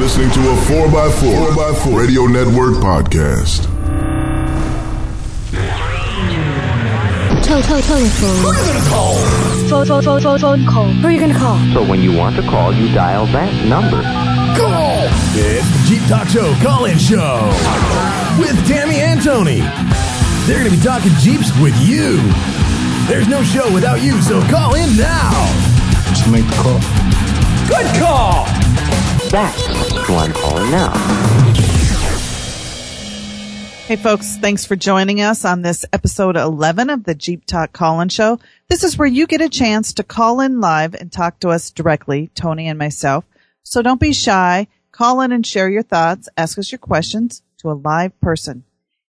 listening to a 4x4, 4x4 Radio Network podcast. Toe, toe, telephone. Who are you gonna call? Phone, call. Who are you gonna call? So when you want to call, you dial that number. Call! It's the Jeep Talk Show call-in show with Tammy and Tony. They're gonna be talking Jeeps with you. There's no show without you, so call in now. Just make the call. Good call! That's I'm calling now. Hey, folks, thanks for joining us on this episode 11 of the Jeep Talk Call In Show. This is where you get a chance to call in live and talk to us directly, Tony and myself. So don't be shy. Call in and share your thoughts. Ask us your questions to a live person.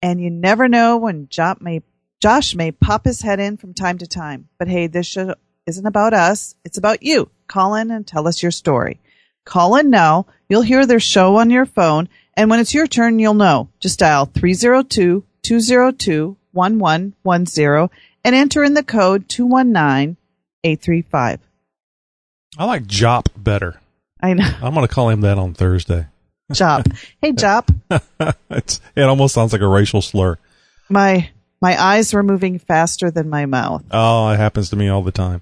And you never know when Josh may, Josh may pop his head in from time to time. But hey, this show isn't about us. It's about you. Call in and tell us your story. Call in now. You'll hear their show on your phone. And when it's your turn, you'll know. Just dial 302-202-1110 and enter in the code 219835. I like Jop better. I know. I'm going to call him that on Thursday. Jop. Hey, Jop. it almost sounds like a racial slur. My, my eyes were moving faster than my mouth. Oh, it happens to me all the time.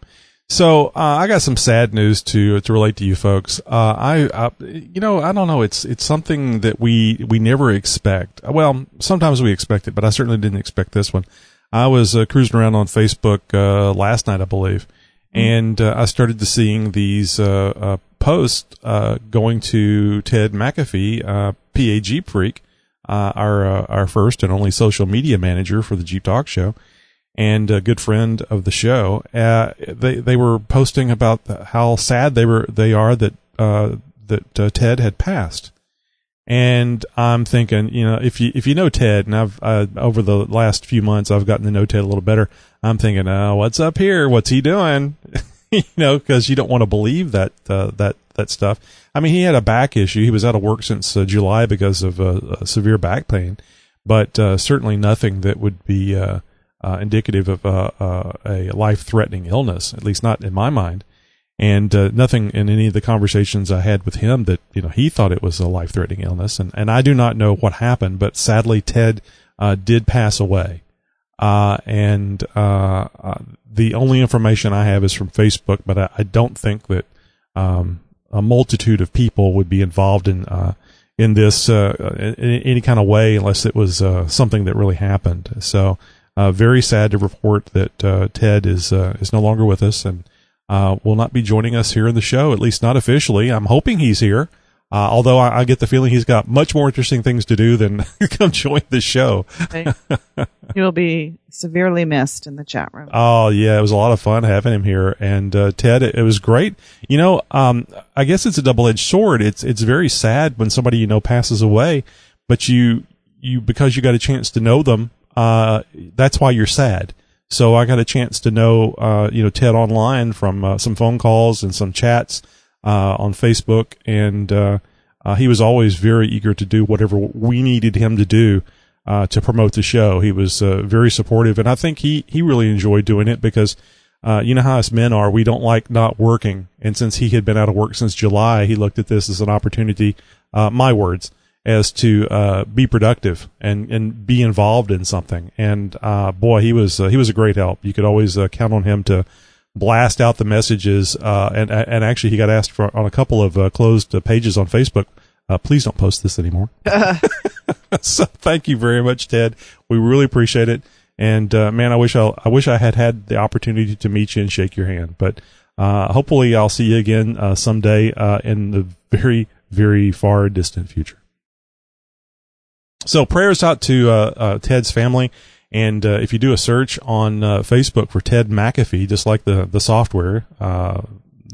So uh, I got some sad news to to relate to you folks. Uh, I, I, you know, I don't know. It's it's something that we we never expect. Well, sometimes we expect it, but I certainly didn't expect this one. I was uh, cruising around on Facebook uh, last night, I believe, and uh, I started to seeing these uh, uh, posts uh, going to Ted McAfee, uh, PA Freak, uh, our uh, our first and only social media manager for the Jeep Talk Show, and a good friend of the show. Uh, they they were posting about the, how sad they were they are that uh, that uh, Ted had passed. And I'm thinking, you know, if you if you know Ted, and I've uh, over the last few months I've gotten to know Ted a little better. I'm thinking, uh, what's up here? What's he doing? you know, because you don't want to believe that uh, that that stuff. I mean, he had a back issue. He was out of work since July because of uh, severe back pain, but certainly nothing that would be uh, indicative of uh, uh, a life threatening illness. At least not in my mind. And uh, nothing in any of the conversations I had with him that you know he thought it was a life threatening illness, and and I do not know what happened, but sadly Ted uh, did pass away. And the only information I have is from Facebook, but I, I don't think that um, a multitude of people would be involved in in this uh, in any kind of way unless it was uh, something that really happened. So, uh, very sad to report that uh, Ted is uh, is no longer with us and uh, will not be joining us here in the show, at least not officially. I'm hoping he's here. Uh, although I, I get the feeling he's got much more interesting things to do than come join the show. He will be severely missed in the chat room. Oh yeah, it was a lot of fun having him here, and uh, Ted, it, it was great. You know, um, I guess it's a double edged sword. It's it's very sad when somebody you know passes away, but you you because you got a chance to know them, uh, that's why you're sad. So I got a chance to know uh, you know Ted online from uh, some phone calls and some chats uh, on Facebook, and uh, uh, he was always very eager to do whatever we needed him to do uh, to promote the show. He was very supportive, and I think he he really enjoyed doing it because uh, you know how us men are. We don't like not working, and since he had been out of work since July, he looked at this as an opportunity. Uh, my words. As to uh, be productive and, and be involved in something, and uh, boy, he was uh, he was a great help. You could always uh, count on him to blast out the messages. Uh, and and actually, he got asked for on a couple of uh, closed uh, pages on Facebook. Uh, please don't post this anymore. so thank you very much, Ted. We really appreciate it. And uh, man, I wish I, I wish I had had the opportunity to meet you and shake your hand. But uh, hopefully, I'll see you again uh, someday uh, in the very very far distant future. So prayers out to uh, uh, Ted's family. And uh, if you do a search on uh, Facebook for Ted McAfee, just like the the software, uh,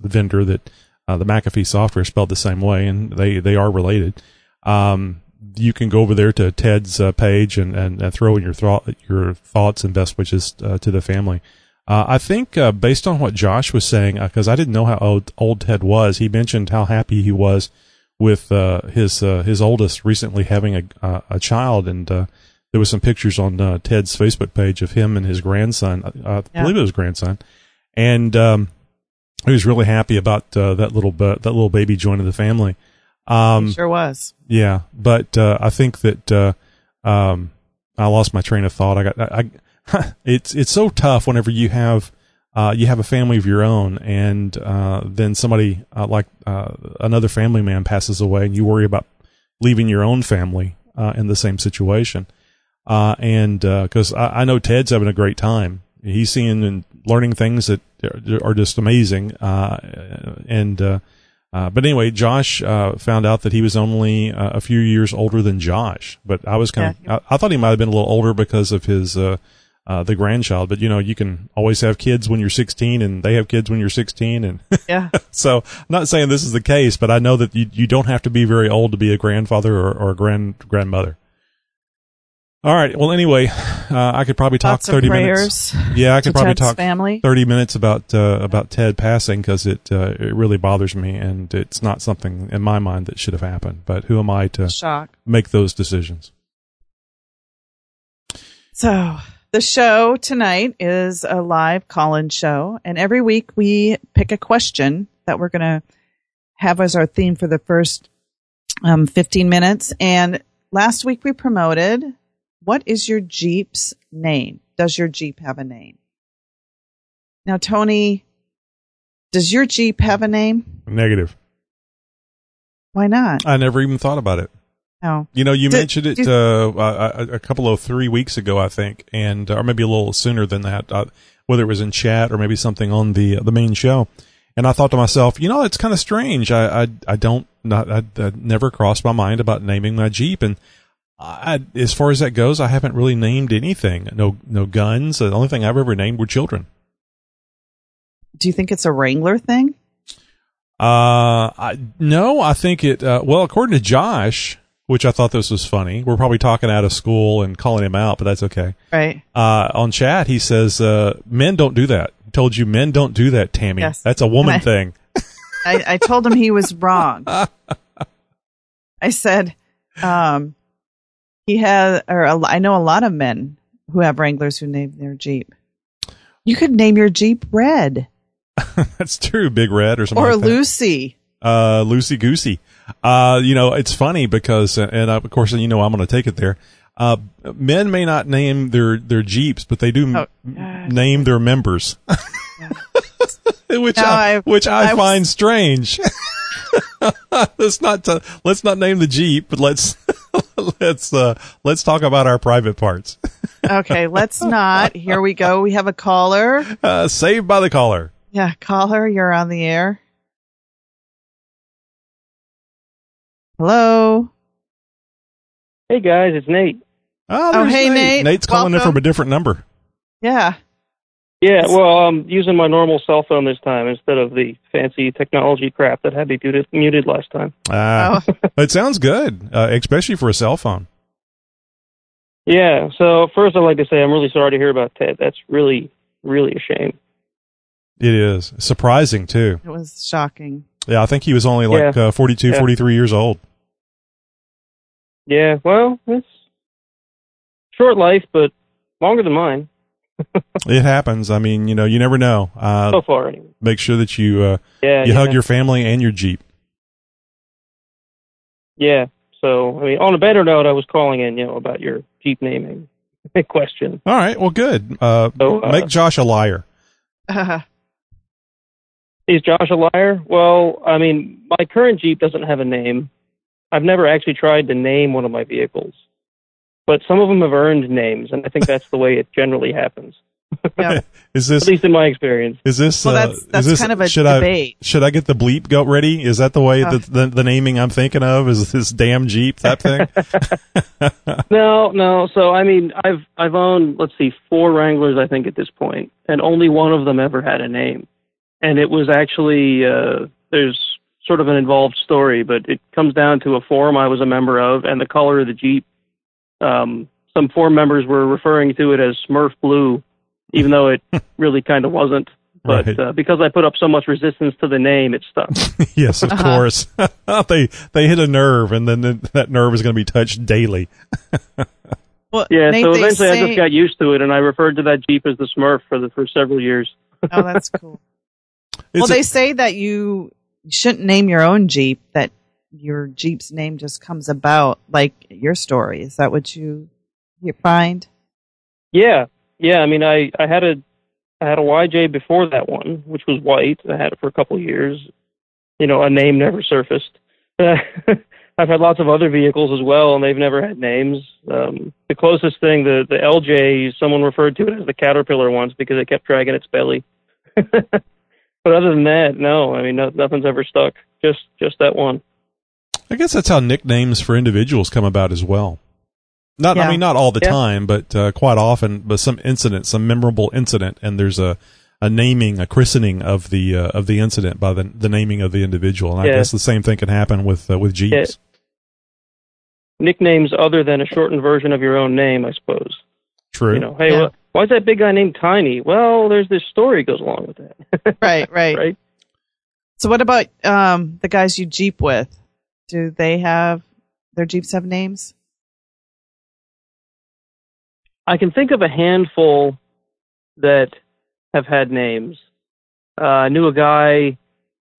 the vendor that uh, the McAfee software spelled the same way, and they they are related. Um, you can go over there to Ted's page and, and, and throw in your thought your thoughts and best wishes to the family. I think based on what Josh was saying, because I didn't know how old, old Ted was, he mentioned how happy he was with uh, his uh, his oldest recently having a uh, a child, and uh, there was some pictures on uh, Ted's Facebook page of him and his grandson. I, I Yeah. believe it was grandson, and um, he was really happy about uh, that little that little baby joining the family. Um, sure was. yeah, but uh, I think that uh, um, I lost my train of thought. I got I, I it's it's so tough whenever you have uh, you have a family of your own, and uh, then somebody uh, like uh, another family man passes away, and you worry about leaving your own family uh, in the same situation. Uh, and because I, I know Ted's having a great time, he's seeing and learning things that are- just amazing. Uh, and uh, uh, but anyway, Josh uh, found out that he was only uh, a few years older than Josh. But I was kind of I, I thought he might have been a little older because of his uh, the grandchild. But you know, you can always have kids when you're 16, and they have kids when you're 16, and Yeah. so I'm not saying this is the case, but I know that you you don't have to be very old to be a grandfather or, or a grand grandmother. All right. Well, anyway, uh, I could probably talk Lots 30 minutes. Yeah, I could probably Ted's talk family. 30 minutes about uh, about Ted passing because it uh, it really bothers me and it's not something in my mind that should have happened. But who am I to Shock. make those decisions? So the show tonight is a live call-in show, and every week we pick a question that we're going to have as our theme for the first um, 15 minutes. And last week we promoted, what is your Jeep's name? Does your Jeep have a name? Now, Tony, does your Jeep have a name? Negative. Why not? I never even thought about it. Oh, You know, you Do- mentioned it do- uh, a, a couple of three weeks ago, I think, and or maybe a little sooner than that. Uh, whether it was in chat or maybe something on the the main show, and I thought to myself, you know, it's kind of strange. I I, I don't not I, I never crossed my mind about naming my Jeep, and I, as far as that goes, I haven't really named anything. No no guns. The only thing I've ever named were children. do you think it's a Wrangler thing? Uh, I, no, I think it. Uh, well, according to Josh, which I thought this was funny, we're probably talking out of school and calling him out, but that's okay. Right. Uh, on chat, he says, uh, "Men don't do that." Told you, men don't do that, Tammy. Yes. That's a woman I- thing. I, I told him he was wrong. I said, um, he has, or a, I know a lot of men who have Wranglers who name their Jeep. You could name your Jeep Red that's true, Big Red or something. or like that. Lucy. Uh, Lucy Goosey. Uh, you know, it's funny because, and of course, you know, I'm going to take it there. Uh, men may not name their, their Jeeps, but they do Oh, m- name their members. which No, I, I- which I, I was- find strange. let's not t- let's not name the Jeep, but let's let's uh, let's talk about our private parts. Okay, let's not. Here we go. We have a caller. Uh, saved by the caller. Yeah, caller, you're on the air. Hello. Hey guys, it's Nate. Oh, Oh, hey, Nate. Nate's calling in from a different number. Yeah. Yeah, well, I'm using my normal cell phone this time instead of the fancy technology crap that had me muted, muted last time. Uh, Oh. It sounds good, uh, especially for a cell phone. Yeah, so first I'd like to say I'm really sorry to hear about Ted. That's really, really a shame. It is surprising too. It was shocking. Yeah, I think he was only like Yeah. uh, 42, Yeah. 43 years old. Yeah, well, it's short life, but longer than mine It happens. I mean, you know, you never know. Uh, so far, anyway. make sure that you uh, Yeah, you yeah, hug your family and your Jeep. yeah. So, I mean, on a better note, I was calling in, you know, about your Jeep naming big question. All right. Well, good. Uh, So, uh, make Josh a liar. Is Josh a liar? Well, I mean, my current Jeep doesn't have a name. I've never actually tried to name one of my vehicles, but some of them have earned names, and I think that's the way it generally happens, yeah. Is at least in my experience. is this Well, uh, that's- is that's this- kind of a should debate. I should I get the bleep go ready? Is that the way Uh. that the, the naming I'm thinking of is this damn Jeep that thing? No, no. So I mean, I've I've owned let's see four Wranglers I think at this point, and only one of them ever had a name, and it was actually uh, there's sort of an involved story, but it comes down to a forum I was a member of and the color of the Jeep. Um, some forum members were referring to it as Smurf Blue, even though it really kind of wasn't. But Right. uh, because I put up so much resistance to the name, it stuck. yes, Uh-huh. of course. they they hit a nerve, and then the, that nerve is going to be touched daily. Well, Yeah, Nate, so they eventually I just got used to it, and I referred to that Jeep as the Smurf for the for several years. Oh, that's cool. Well, a- they say that you shouldn't name your own Jeep, that your Jeep's name just comes about, like your story. Is that what you you find? Yeah, yeah. I mean, I I had a I had a YJ before that one, which was white. I had it for a couple of years. You know, a name never surfaced. I've had lots of other vehicles as well, and they've never had names. Um, the closest thing, the the LJ, someone referred to it as the caterpillar once because it kept dragging its belly. but other than that, no. I mean, no, nothing's ever stuck. Just just that one. I guess that's how nicknames for individuals come about as well. Not, Yeah. I mean, not all the Yeah. time, but uh, quite often. But some incident, some memorable incident, and there's a, a naming, a christening of the uh, of the incident by the the naming of the individual. And I guess the same thing can happen with uh, with Jeeps. Nicknames other than a shortened version of your own name, I suppose. True. You know, hey, Yeah. Wh- why is that big guy named Tiny? Well, there's this story goes along with that. Right, right. right? So what about um the guys you Jeep with? Do they have their Jeeps have names? I can think of a handful that have had names. Uh, I knew a guy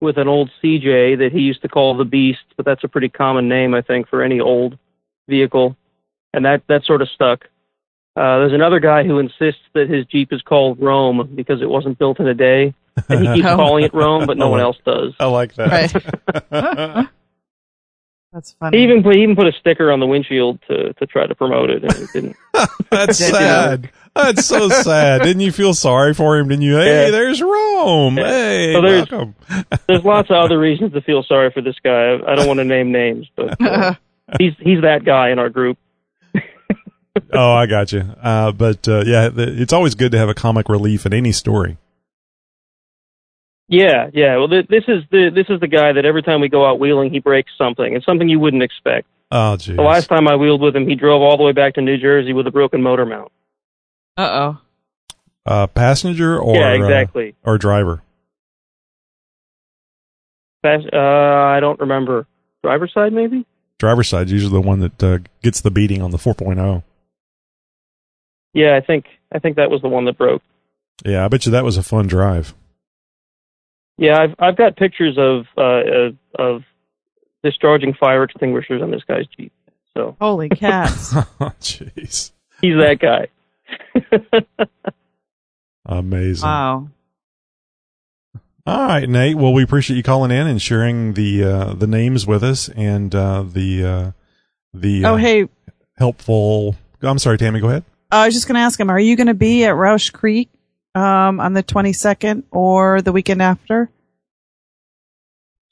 with an old CJ that he used to call the Beast, but that's a pretty common name, I think, for any old vehicle, and that that sort of stuck. Uh, there's another guy who insists that his Jeep is called Rome because it wasn't built in a day, and he keeps Oh. calling it Rome, but no one else does. I like that. Right. That's funny. He even put, he even put a sticker on the windshield to to try to promote it, and it didn't. That's Did sad. That's so sad. Didn't you feel sorry for him? Didn't you? Hey, Yeah. there's Rome. Yeah. Hey, So there's- welcome. There's lots of other reasons to feel sorry for this guy. I, I don't want to name names, but uh, he's he's that guy in our group. Oh, I got you. Uh, but uh, yeah, the, it's always good to have a comic relief in any story. Yeah, yeah. Well, th- this is the this is the guy that every time we go out wheeling, he breaks something. It's something you wouldn't expect. Oh, geez. The last time I wheeled with him, he drove all the way back to New Jersey with a broken motor mount. Uh oh. uh, passenger or yeah, uh, exactly. or driver. Fast, uh, I don't remember. Driver's side, maybe. Driver's side is usually the one that uh, gets the beating on the 4.0. Yeah, I think I think that was the one that broke. Yeah, I bet you that was a fun drive. Yeah, I've I've got pictures of uh, uh of discharging fire extinguishers on this guy's Jeep. So Holy cats. Jeez, he's that guy. amazing. wow. All right, Nate. Well, we appreciate you calling in and sharing the uh, the names with us and uh, the uh, the uh, Oh hey, helpful. I'm sorry, Tammy. Go ahead. I was just going to ask him, are you going to be at Rausch Creek um, on the 22nd or the weekend after?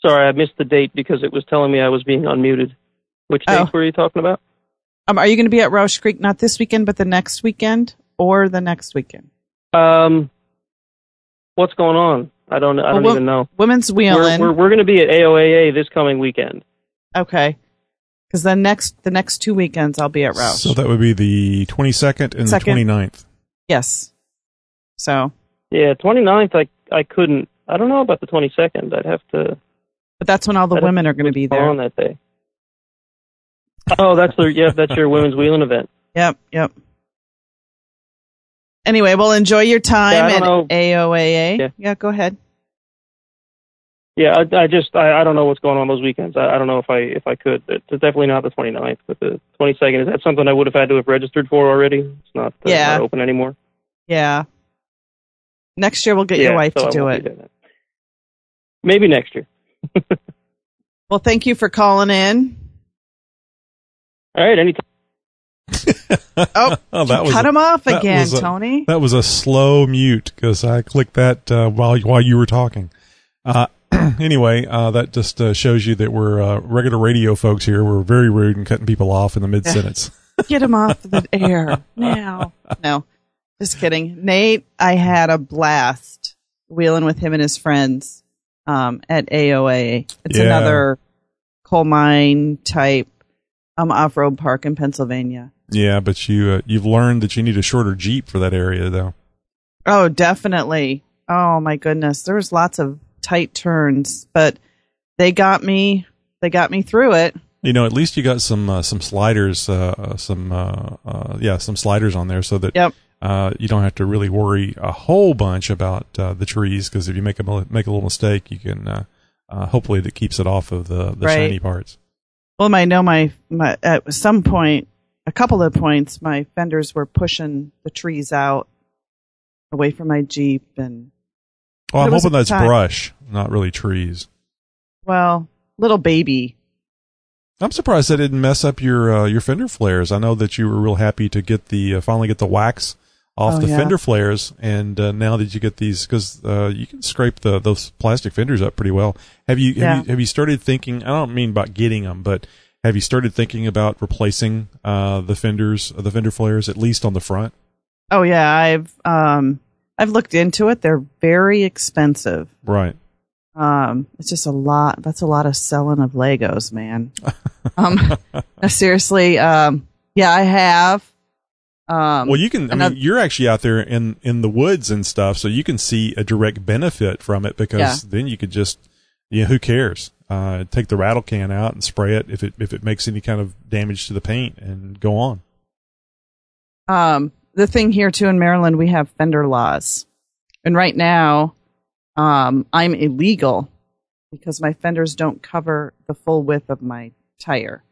Sorry, I missed the date because it was telling me I was being unmuted. Which Oh. dates were you talking about? Um, are you going to be at Rausch Creek not this weekend, but the next weekend or the next weekend? Um, what's going on? I don't. I don't Well, even know. Women's We're Wheeling. we're, we're going to be at AOAA this coming weekend. okay. Because then next the next two weekends I'll be at Rausch. So that would be the 22nd and Second. the 29th. yes. So, Yeah, 29th. I I couldn't. I don't know about the 22nd. I'd have to. but that's when all the I'd women are going to be go on there. that day. Oh, that's the yeah. That's your women's wheeling event. Yep, yep. Anyway, well, enjoy your time Yeah, at don't know. AOAA. Yeah. go ahead. Yeah, I, I just I, I don't know what's going on those weekends. I, I don't know if I if I could. It's definitely not the 29th, but the 22nd is that something I would have had to have registered for already? It's not, uh, Yeah. not open anymore. Yeah. Next year we'll get yeah, your wife so to I do it. be doing that. Maybe next year. Well, thank you for calling in. All right, anytime. Oh, Oh, that was cut a- him off again, was a- Tony. That was a slow mute because I clicked that uh, while while you were talking. Uh, anyway, uh, that just uh, shows you that we're uh, regular radio folks here. We're very rude and cutting people off in the mid sentence. Get them off the air now. No, just kidding. Nate, I had a blast wheeling with him and his friends um, at AOA. It's Yeah. another coal mine type um, off road park in Pennsylvania. yeah, but you uh, you've learned that you need a shorter Jeep for that area, though. Oh, definitely. Oh my goodness, there was lots of tight turns, but they got me. They got me through it. You know, at least you got some uh, some sliders, uh, some uh, uh, yeah, some sliders on there, so that Yep. uh, you don't have to really worry a whole bunch about uh, the trees. Because if you make a make a little mistake, you can uh, uh, hopefully that keeps it off of the the Right. shiny parts. Well, I know my, my at some point, a couple of points, my fenders were pushing the trees out away from my Jeep, and Well, It I'm hoping that's time. brush, not really trees. well, little baby. I'm surprised that didn't mess up your uh, your fender flares. I know that you were real happy to get the uh, finally get the wax off Oh, the yeah. fender flares, and uh, now that you get these, because uh, you can scrape the those plastic fenders up pretty well. Have you have, Yeah. you have you started thinking? I don't mean about getting them, but have you started thinking about replacing uh, the fenders, the fender flares, at least on the front? Oh yeah, I've um I've looked into it. They're very expensive. Right. Um, it's just a lot. That's a lot of selling of Legos, man. um, no, seriously. Um, yeah, I have. Um, well, you can. I mean, you're actually out there in in the woods and stuff, so you can see a direct benefit from it because Yeah. then you could just, you know, who cares? Uh, take the rattle can out and spray it if it if it makes any kind of damage to the paint and go on. um, the thing here too in Maryland, we have fender laws, and right now, um, I'm illegal because my fenders don't cover the full width of my tire.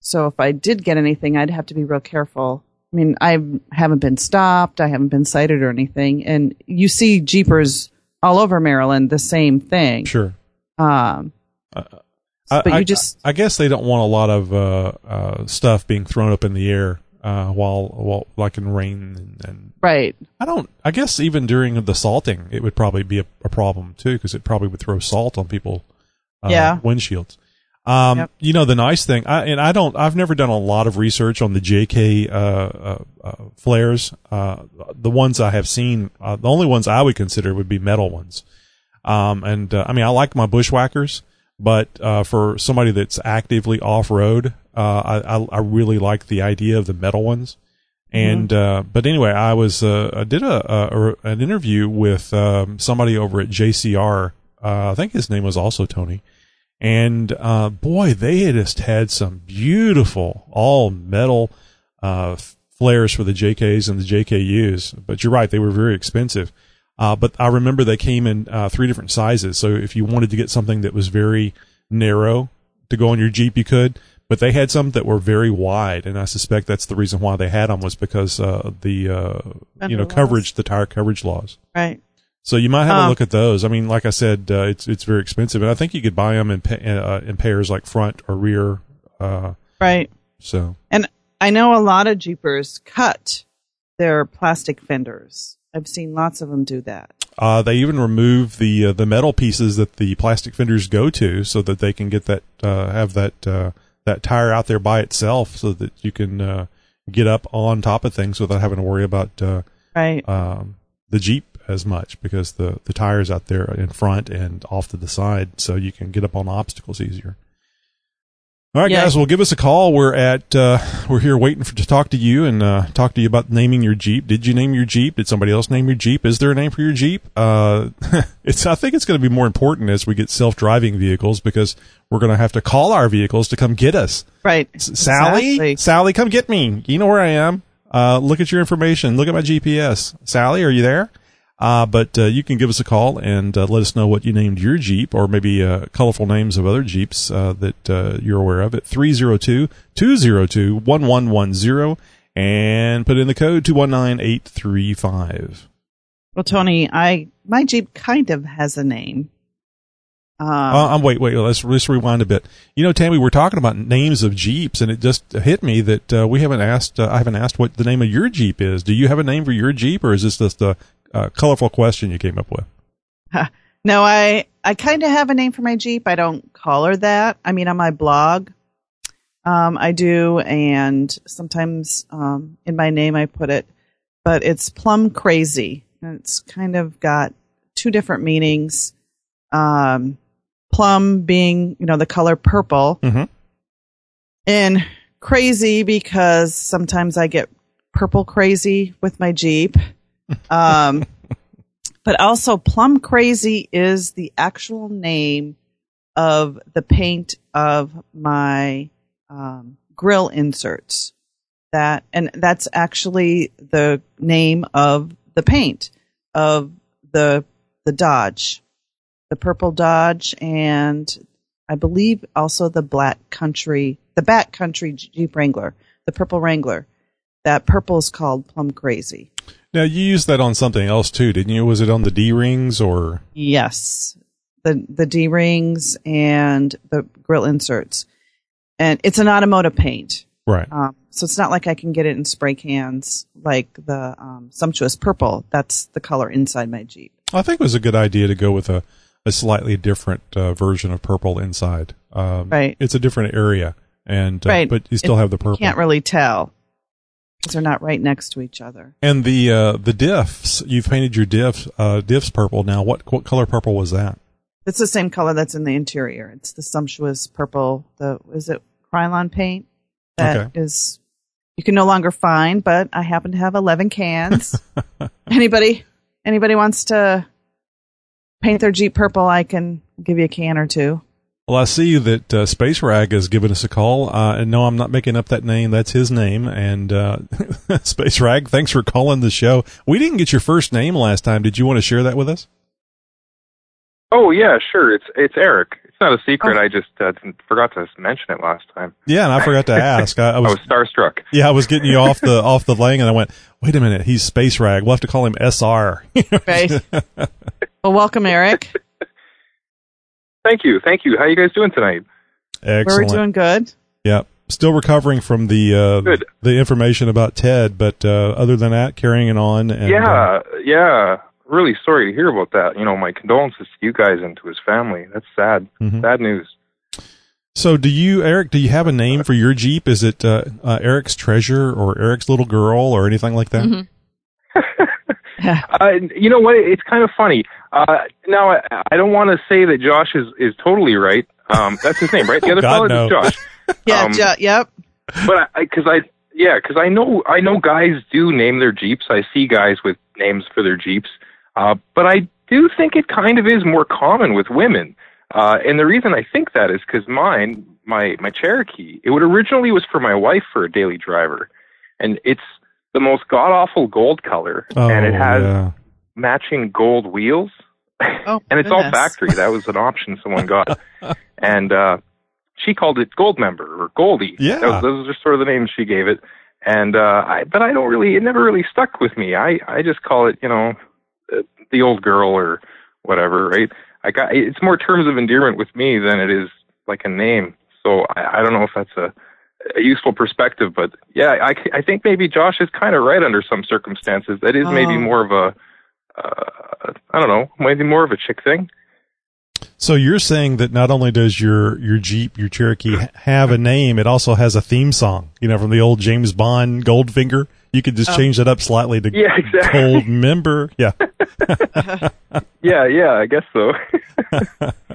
So if I did get anything, I'd have to be real careful. I mean, I haven't been stopped, I haven't been cited or anything, and you see jeepers all over Maryland the same thing. Sure. Um, I, but I- you just I guess they don't want a lot of uh, uh, stuff being thrown up in the air uh, while while like in rain and, and right. I don't. I guess even during the salting, it would probably be a, a problem too because it probably would throw salt on people. Uh, Yeah. Windshields. Um, Yep. you know the nice thing, I, and I don't. I've never done a lot of research on the JK uh, uh, uh, flares. Uh, the ones I have seen, uh, the only ones I would consider would be metal ones. Um, and uh, I mean, I like my Bushwackers, but uh, for somebody that's actively off road, uh, I, I I really like the idea of the metal ones. And uh, but anyway, I was uh, I did a, a, a an interview with um, somebody over at JCR. Uh, I think his name was also Tony. And uh, boy, they had just had some beautiful all metal uh, flares for the JKs and the JKUs. But you're right, they were very expensive. Uh, but I remember they came in uh, three different sizes. So if you wanted to get something that was very narrow to go on your Jeep, you could. But they had some that were very wide, and I suspect that's the reason why they had them was because uh, the uh, you know laws. coverage, the tire coverage laws. Right. So you might have a Um, look at those. I mean, like I said, uh, it's it's very expensive, and I think you could buy them in pa- uh, in pairs like front or rear. Uh, Right. so And I know a lot of Jeepers cut their plastic fenders. I've seen lots of them do that. uh, they even remove the uh, the metal pieces that the plastic fenders go to, so that they can get that uh, have that uh, that tire out there by itself, so that you can uh, get up on top of things without having to worry about uh, Right. um, the Jeep as much because the the tires out there in front and off to the side, so you can get up on obstacles easier. All right, Yeah. guys. Well, give us a call. We're at uh, we're here waiting for to talk to you and uh, talk to you about naming your Jeep. Did you name your Jeep? Did somebody else name your Jeep? Is there a name for your Jeep? Uh, it's I think it's going to be more important as we get self driving vehicles because we're going to have to call our vehicles to come get us. right. S- Sally, Exactly. Sally, come get me. You know where I am. Uh, look at your information. Look at my GPS. Sally, are you there? Uh, but uh, you can give us a call and uh, let us know what you named your Jeep or maybe uh, colorful names of other Jeeps uh, that uh, you're aware of at 302 202 1110 and put in the code 219835. Well, Tony, I my Jeep kind of has a name. Um, Uh, wait, wait. Let's let's rewind a bit. You know, Tammy, we're talking about names of Jeeps, and it just hit me that uh, we haven't asked. Uh, I haven't asked what the name of your Jeep is. Do you have a name for your Jeep, or is this just a uh, colorful question you came up with? no, I I kind of have a name for my Jeep. I don't call her that. I mean, on my blog, um, I do, and sometimes um, in my name I put it, but it's Plum Crazy. And it's kind of got two different meanings. Um, plum being, you know, the color purple, Mhm. and crazy because sometimes I get purple crazy with my Jeep. Um, but also plum crazy is the actual name of the paint of my um, grill inserts that and that's actually the name of the paint of the the dodge the purple Dodge, and I believe also the black country, the back country Jeep Wrangler, the purple Wrangler. That purple is called Plum Crazy. Now you used that on something else too, didn't you? Was it on the D rings or? Yes, the the D rings and the grill inserts, and it's an automotive paint. Right. Um, so it's not like I can get it in spray cans like the um, sumptuous purple. That's the color inside my Jeep. I think it was a good idea to go with a, a slightly different uh, version of purple inside. Um, Right. It's a different area, and uh, Right. but you still It- have the purple. You Can't really tell because they're not right next to each other. And the uh, the diffs, you've painted your diffs uh, diffs purple. Now, what what color purple was that? It's the same color that's in the interior. It's the sumptuous purple. The is it Krylon paint that is you can no longer find, but I happen to have eleven cans. anybody anybody wants to paint their Jeep purple, I can give you a can or two. Well, I see that uh, Space Rag has given us a call. Uh, and no, I'm not making up that name. That's his name. And uh, Space Rag, thanks for calling the show. We didn't get your first name last time. Did you want to share that with us? Oh yeah, sure. It's it's Eric. It's not a secret. Oh. I just uh, forgot to mention it last time. Yeah, and I forgot to ask. I, I I was was starstruck. yeah, I was getting you off the off the lane, and I went, wait a minute, he's Space Rag. We'll have to call him SR. Right. well, welcome, Eric. Thank you, thank you. How are you guys doing tonight? Excellent. We're doing good. Yeah, still recovering from the uh, Good. the information about Ted, but uh, other than that, carrying it on. And, uh, yeah, yeah. Really sorry to hear about that. You know, my condolences to you guys and to his family. That's sad. Mhm. Sad news. So, do you, Eric? Do you have a name for your Jeep? Is it uh, uh, Eric's Treasure or Eric's Little Girl or anything like that? Mm-hmm. Uh, you know what? It's kind of funny. Uh, now, I, I don't want to say that Josh is is totally right. Um, that's his name, right? The other God, fellow no. is Josh. Yeah, Um, ju- yep. but I, because I, yeah, because I know I know guys do name their Jeeps. I see guys with names for their Jeeps, uh, but I do think it kind of is more common with women. Uh, and the reason I think that is because mine, my my Cherokee, it would originally was for my wife for a daily driver, and it's the most god awful gold color, Oh, and it has yeah. matching gold wheels. Oh, and it's all factory. That was an option someone got, and uh, she called it Gold Member or Goldie. Yeah. Was, those are sort of the names she gave it. And uh, I, but I don't really. It never really stuck with me. I I just call it, you know, uh, the old girl or whatever. Right. I got. It's more terms of endearment with me than it is like a name. So I, I don't know if that's a, a useful perspective, but yeah, I, I think maybe Josh is kind of right under some circumstances. That is maybe Oh. more of a, uh, I don't know, maybe more of a chick thing. So you're saying that not only does your your Jeep, your Cherokee have a name, it also has a theme song. You know, from the old James Bond Goldfinger. You could just change that up slightly to Oh. Yeah, exactly. Gold Member. Yeah. Yeah, yeah, I guess so.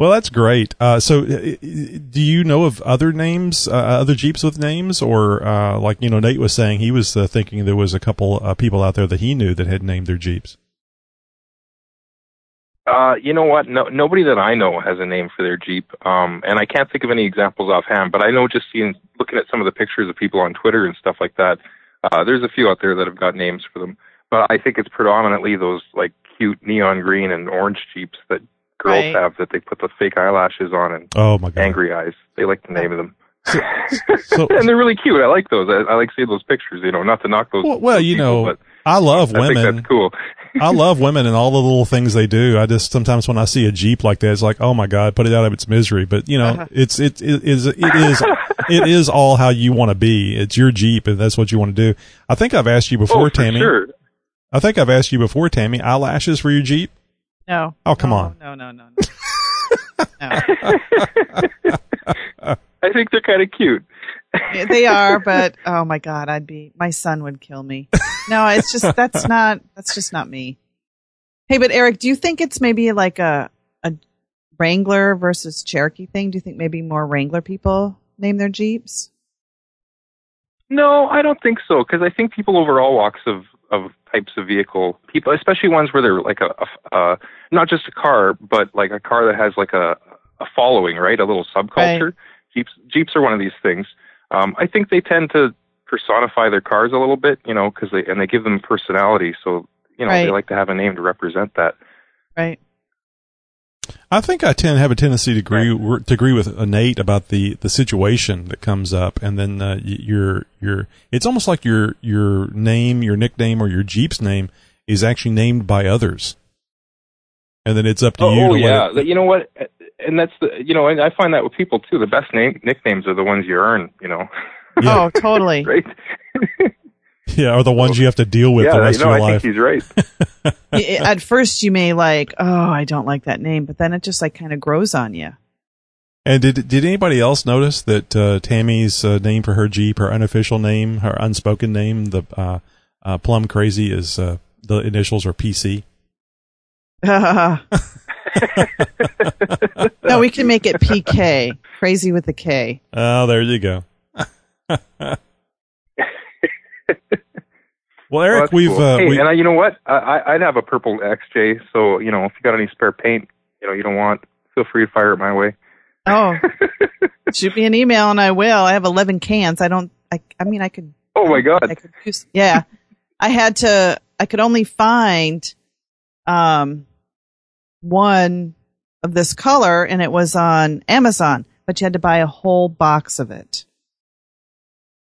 Well, that's great. Uh, so, uh, do you know of other names, uh, other Jeeps with names, or uh, like you know, Nate was saying he was uh, thinking there was a couple uh, people out there that he knew that had named their Jeeps. Uh, you know what? No, nobody that I know has a name for their Jeep, um, and I can't think of any examples offhand. But I know just seeing, looking at some of the pictures of people on Twitter and stuff like that, uh, there's a few out there that have got names for them. But I think it's predominantly those like cute neon green and orange Jeeps that girls Right. have that they put the fake eyelashes on and Oh my god! angry eyes. They like the name of them. So, and they're really cute. I like those. I, I like seeing those pictures. You know, not to knock those. well, well, you people, know, but I love I think women. that's cool. I love women and all the little things they do. I just sometimes when I see a Jeep like that, it's like, oh my god, put it out of its misery. But you know, Uh-huh. it's it, it is it is it is all how you want to be. It's your Jeep, and that's what you want to do. I think I've asked you before, oh, Tammy. sure. I think I've asked you before, Tammy. Eyelashes for your Jeep? No. Oh, come No, on. No, no, no, no. no. I think they're kind of cute. They are, but oh my god, I'd be my son would kill me. No, it's just that's not that's just not me. Hey, but Eric, do you think it's maybe like a a Wrangler versus Cherokee thing? Do you think maybe more Wrangler people name their Jeeps? No, I don't think so. Because I think people over all walks of of types of vehicle, people, especially ones where they're like a, a uh, not just a car, but like a car that has like a a following, right? A little subculture. Right. Jeeps Jeeps are one of these things. Um, I think they tend to personify their cars a little bit, you know, because they and they give them personality. So you know they like to have a name to represent that. Right. I think I tend to have a tendency to agree to agree with Nate about the, the situation that comes up, and then uh, y- your your it's almost like your your name, your nickname, or your Jeep's name is actually named by others, and then it's up to Oh, you oh to yeah, let it, you know what? And that's the you know, and I find that with people too. The best name nicknames are the ones you earn. You know, Yeah. Oh, totally. right? yeah, or the ones you have to deal with yeah, the rest you know, of your I life. think he's right. At first, you may like, oh, I don't like that name, but then it just like kind of grows on you. And did did anybody else notice that uh, Tammy's uh, name for her Jeep, her unofficial name, her unspoken name, the uh, uh, Plum Crazy, is uh, the initials are PC. no, we can make it PK. Crazy with the K. Oh, there you go. Well, Eric, Well, we've cool. uh, hey, we, and I, you know what? I, I- I'd have a purple XJ. So you know, if you got any spare paint, you know, you don't want, feel free to fire it my way. Oh, shoot me an email and I will. I have 11 cans. I don't, I, I mean, I could, Oh my God! I could use, yeah. I had to, I could only find, um, one of this color and it was on Amazon, but you had to buy a whole box of it.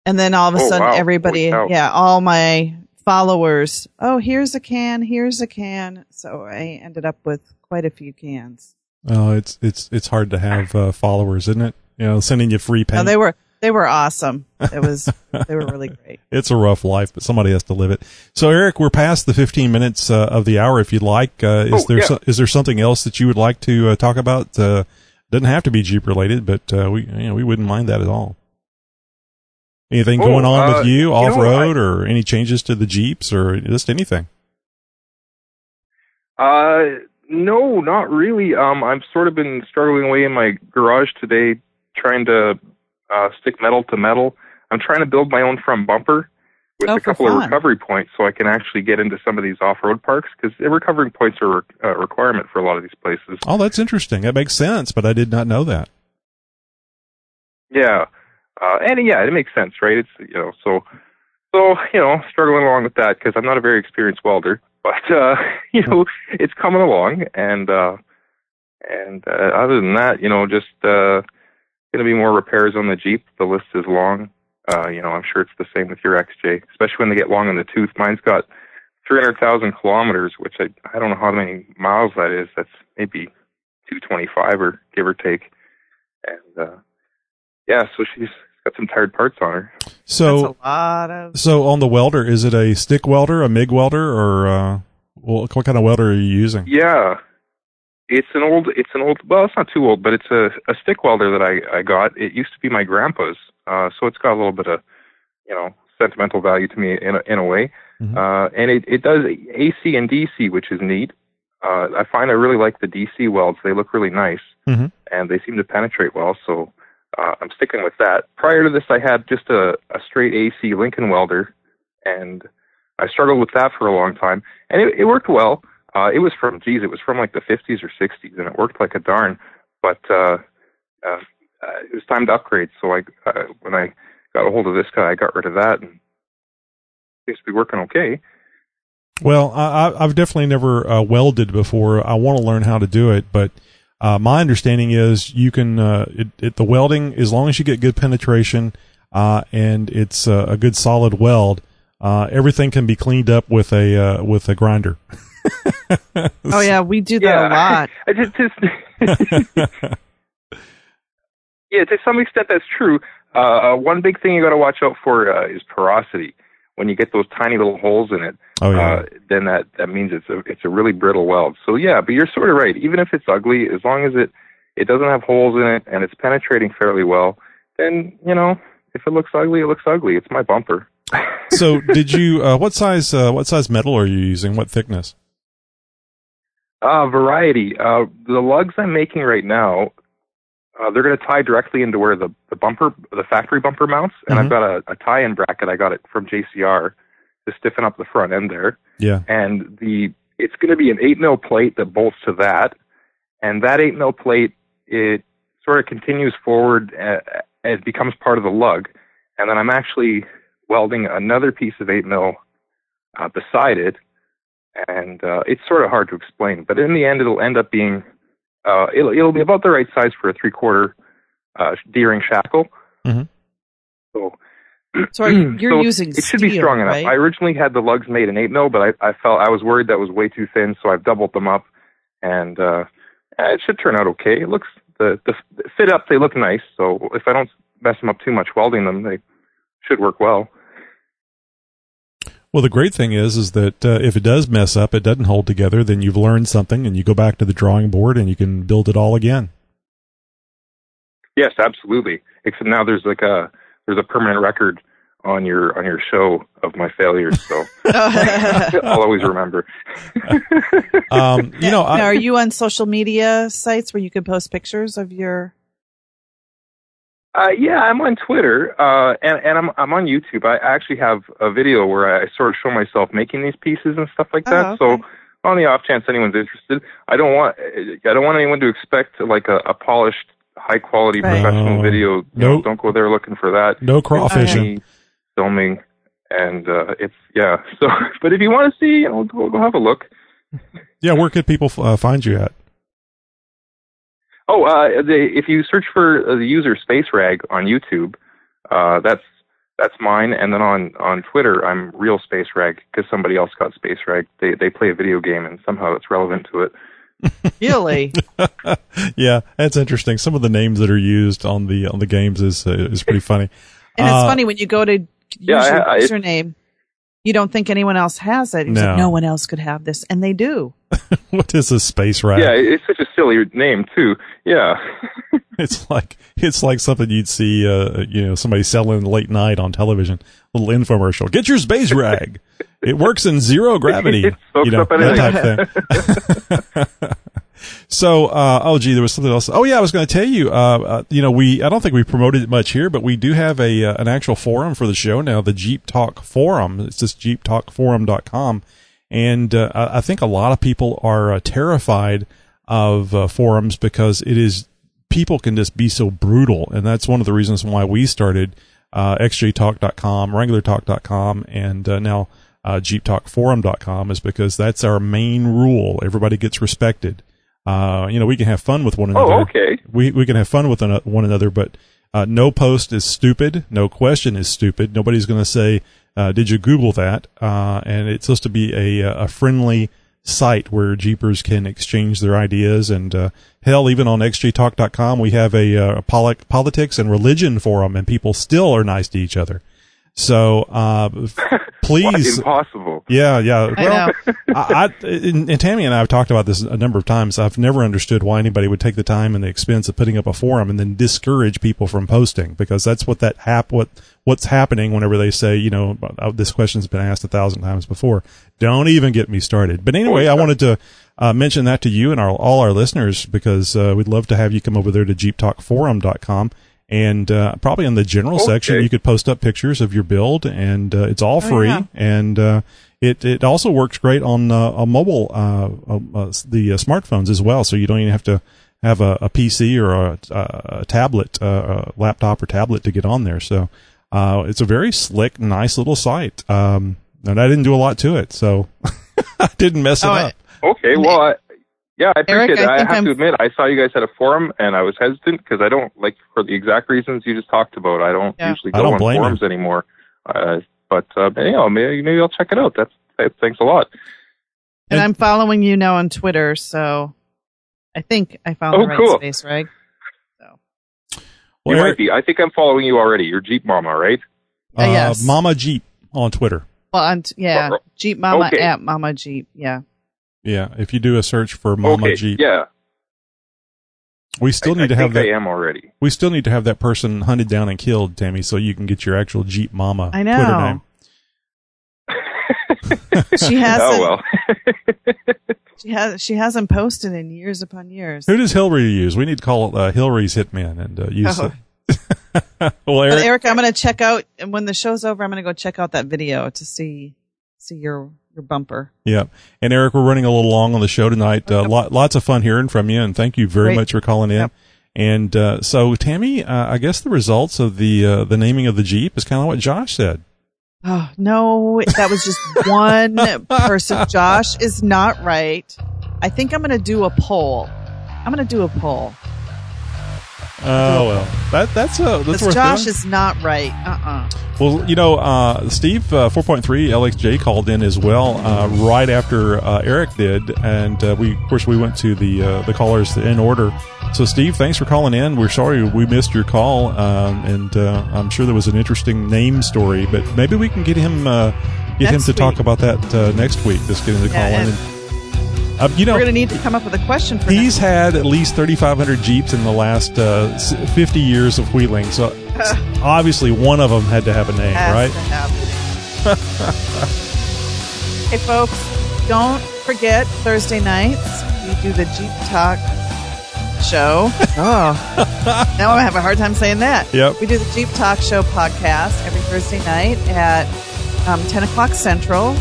And then all of a Oh, sudden wow. everybody, Holy cow. yeah, all my followers, oh, here's a can, here's a can. So I ended up with quite a few cans. oh, it's it's it's hard to have uh, followers, isn't it? You know, sending you free No, they were, they were awesome. It was, they were really great. it's a rough life, but somebody has to live it. So, Eric, we're past the 15 minutes uh, of the hour. If you'd like, uh, is Oh, there yeah. so, is there something else that you would like to uh, talk about? Uh, doesn't have to be Jeep related, but uh, we you know, we wouldn't mind that at all. Anything Oh, going on uh, with you you know, off road, or any changes to the Jeeps, or just anything? Uh, no, not really. Um, I've sort of been struggling away in my garage today, trying to uh, stick metal to metal. I'm trying to build my own front bumper with Oh, a for couple of recovery points, so I can actually get into some of these off-road parks because the recovery points are a requirement for a lot of these places. Oh, that's interesting. That makes sense, but I did not know that. Yeah, uh, and yeah, it makes sense, right? It's you know, so so you know, struggling along with that because I'm not a very experienced welder, but uh, you know, it's coming along, and uh, and uh, other than that, you know, just uh, to be more repairs on the Jeep. The list is long. Uh, you know, I'm sure it's the same with your XJ, especially when they get long in the tooth. Mine's got 300,000 kilometers, which I I don't know how many miles that is. That's maybe 225 or give or take, and. uh yeah, so she's got some tired parts on her. That's So, a lot of, so on the welder, is it a stick welder, a MIG welder, or uh, well, what kind of welder are you using? Yeah, it's an old, it's an old. Well, it's not too old, but it's a a stick welder that I I got. It used to be my grandpa's, uh, so it's got a little bit of, you know, sentimental value to me in a, in a way. Mhm. Uh, and it it does AC and DC, which is neat. Uh, I find I really like the DC welds. They look really nice, Mhm. and they seem to penetrate well. So uh, I'm sticking with that. Prior to this, I had just a, a straight AC Lincoln welder, and I struggled with that for a long time, and it, it worked well. Uh, it was from, geez, it was from like the 50s or 60s, and it worked like a darn. But uh, uh, uh, it was time to upgrade. So I, uh, when I got a hold of this guy, I got rid of that, and seems to be working okay. Well, I- I've definitely never uh, welded before. I want to learn how to do it, but uh, my understanding is you can uh, it, it, the welding as long as you get good penetration uh, and it's uh, a good solid weld. Uh, everything can be cleaned up with a uh, with a grinder. oh yeah, we do that Yeah. a lot. I just, just yeah, to some extent that's true. Uh, uh, one big thing you got to watch out for uh, is porosity. When you get those tiny little holes in it, Oh yeah. uh, then that that means it's a it's a really brittle weld. So yeah, but you're sort of right. Even if it's ugly, as long as it it doesn't have holes in it and it's penetrating fairly well, then you know if it looks ugly, it looks ugly. It's my bumper. so did you? Uh, what size? Uh, what size metal are you using? What thickness? Uh, variety. Uh, the lugs I'm making right now, uh, they're going to tie directly into where the, the bumper, the factory bumper mounts, and Mhm. I've got a, a tie-in bracket. I got it from JCR to stiffen up the front end there, Yeah. and the it's going to be an eight mil plate that bolts to that, and that eight mil plate it sort of continues forward uh, and it becomes part of the lug, and then I'm actually welding another piece of eight mil uh, beside it, and uh, it's sort of hard to explain. But in the end, it'll end up being Uh, it'll it'll be about the right size for a three quarter uh, D-ring shackle. Mhm. So So are you, you're so using it should be strong enough. right? I originally had the lugs made in eight mil, but I, I felt I was worried that was way too thin, so I've doubled them up, and uh, it should turn out okay. It looks the the the fit up they look nice, so if I don't mess them up too much welding them, they should work well. Well, the great thing is, is that uh, if it does mess up, it doesn't hold together. Then you've learned something, and you go back to the drawing board, and you can build it all again. Yes, absolutely. Except now there's like a there's a permanent record on your on your show of my failures, so I'll always remember. Um, you know, now, I, are you on social media sites where you can post pictures of your? Uh, yeah, I'm on Twitter, uh, and, and I'm I'm on YouTube. I actually have a video where I sort of show myself making these pieces and stuff like that. Oh, okay. So, on the off chance anyone's interested, I don't want I don't want anyone to expect like a, a polished, high quality Right. professional No. video. You know, Nope. don't go there looking for that. no crawfishing. Me filming, and uh, it's yeah. So, but if you want to see, you know, go, go have a look. Yeah, where could people uh, find you at? Oh, uh, the, if you search for uh, the user Space Rag on YouTube, uh, that's that's mine. And then on on Twitter, I'm Real Space Rag because somebody else got Space Rag. They they play a video game and somehow it's relevant to it. Really? yeah, that's interesting. Some of the names that are used on the on the games is uh, is pretty funny. And it's Uh, funny when you go to use Yeah, your I- I- username, you don't think anyone else has it. It's like, No. no one else could have this, and they do. What is a space rat? Yeah, it's such a silly name too. Yeah, It's like it's like something you'd see, uh, you know, somebody selling late night on television. Little infomercial. Get your space rag. it works in zero gravity. It soaks you know, up that type thing. So, uh, oh gee, there was something else. Oh yeah, I was going to tell you. Uh, uh, you know, we I don't think we promoted it much here, but we do have a uh, an actual forum for the show now, the Jeep Talk Forum. It's just jeeptalkforum.com. And uh, I think a lot of people are uh, terrified of forums because it is people can just be so brutal, and that's one of the reasons why we started uh, xjtalk.com, regulartalk.com, and now uh, jeeptalkforum.com is because that's our main rule. Everybody gets respected. Uh, you know, we can have fun with one another. Oh, okay. We we can have fun with one another, but uh, no post is stupid. No question is stupid. Nobody's going to say, uh, "Did you Google that?" Uh, and it's supposed to be a a friendly site where Jeepers can exchange their ideas. And uh, hell, even on xjtalk.com, we have a, uh politics and religion forum, and people still are nice to each other. So uh, What? please, impossible. yeah, yeah. I Well, know. I, I and, and Tammy and I have talked about this a number of times. I've never understood why anybody would take the time and the expense of putting up a forum and then discourage people from posting because that's what that hap what what's happening whenever they say you know uh, this question's been asked a thousand times before. Don't even get me started. But anyway, I wanted to uh, mention that to you and our, all our listeners because uh, we'd love to have you come over there to jeeptalkforum.com. And uh, probably in the general Okay. section, you could post up pictures of your build, and uh, it's all free. yeah. And uh, it it also works great on uh, a mobile uh, uh, uh, the uh, smartphones as well. So you don't even have to have a, a PC or a, a, a tablet, uh, a laptop or tablet to get on there. So uh, it's a very slick, nice little site. Um, and I didn't do a lot to it, so I didn't mess it Oh, up. Okay, well, I, yeah, I appreciate Eric, it. I I, have I'm- to admit, I saw you guys had a forum, and I was hesitant because I don't like for the exact reasons you just talked about. I don't Yeah. usually I go don't on blame you. forums anymore. Uh, but uh, you know, maybe maybe I'll check it out. That's that, thanks a lot. And And- I'm following you now on Twitter, so I think I found Oh, the right cool. space, right? So Well, you Eric- might be. I think I'm following you already. You're Jeep Mama, right? Uh, yes. Mama Jeep on Twitter. well, on t- yeah, Jeep Mama okay. at Mama Jeep, yeah. Yeah, if you do a search for Mama okay, Jeep, yeah. we still I, need to I have think that. I am already. We still need to have that person hunted down and killed, Tammy, so you can get your actual Jeep Mama I Twitter know. name. She hasn't. oh well. She has. She hasn't posted in years upon years. Who does Hillary use? We need to call uh, Hillary's hitman and uh, use. Oh. well, Eric, Eric, I'm going to check out, and when the show's over, I'm going to go check out that video to see see your your bumper. yeah, and Eric, we're running a little long on the show tonight. Uh, lot, lots of fun hearing from you, and thank you very Great. much for calling in. Yep. And uh, so, Tammy, uh, I guess the results of the uh, the naming of the Jeep is kind of what Josh said. Oh no, that was just one person. Josh is not right. I think I'm going to do a poll. I'm going to do a poll. Oh well, that that's uh, that's worth Josh doing. is not right. Uh-uh. Well, you know, uh, Steve uh, 4.3 LXJ called in as well uh, right after uh, Eric did, and uh, we, of course, we went to the uh, the callers in order. So, Steve, thanks for calling in. We're sorry we missed your call, um, and uh, I'm sure there was an interesting name story, but maybe we can get him uh, get him Next to talk about that uh, next week. Just get him to call in. and- And, uh, you know, We're going to need to come up with a question for He's next had at least 3,500 Jeeps in the last uh, 50 years of wheeling. So obviously one of them had to have a name, Has right? to happen. hey, folks, don't forget Thursday nights we do the Jeep Talk show. Oh, now I'm having a hard time saying that. Yep. We do the Jeep Talk Show podcast every Thursday night at um, 10 o'clock Central.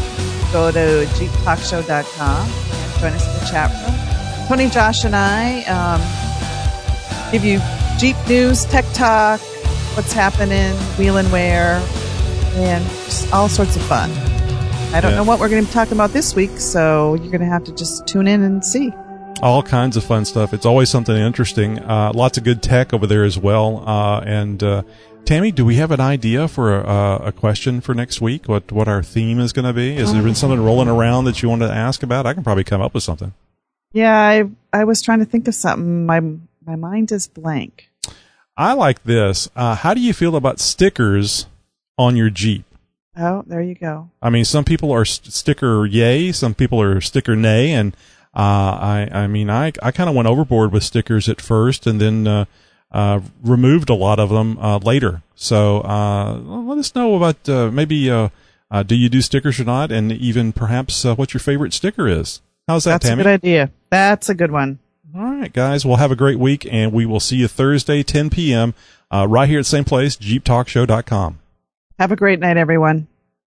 Go to jeeptalkshow.com and join us in the chat room. Tony, Josh, and I um, give you Jeep news, tech talk, what's happening, wheel and wear, and just all sorts of fun. I don't Yeah. know what we're going to be talking about this week, so you're going to have to just tune in and see. All kinds of fun stuff. It's always something interesting. Uh, lots of good tech over there as well. Uh, and uh, Tammy, do we have an idea for a, a question for next week? What what our theme is going to be? Has there been something rolling around that you want to ask about? I can probably come up with something. Yeah, I I was trying to think of something. My my mind is blank. I like this. Uh, how do you feel about stickers on your Jeep? Oh, there you go. I mean, some people are st- sticker yay, some people are sticker nay, and uh, I, I mean, I, I kind of went overboard with stickers at first, and then uh, uh, removed a lot of them uh, later. So uh, let us know about uh, maybe uh, uh, do you do stickers or not, and even perhaps uh, what your favorite sticker is. How's that, That's Tammy? a good idea. That's a good one. All right, guys. Well, have a great week, and we will see you Thursday, 10 p.m. Uh, right here at the same place, JeepTalkShow.com. Have a great night, everyone.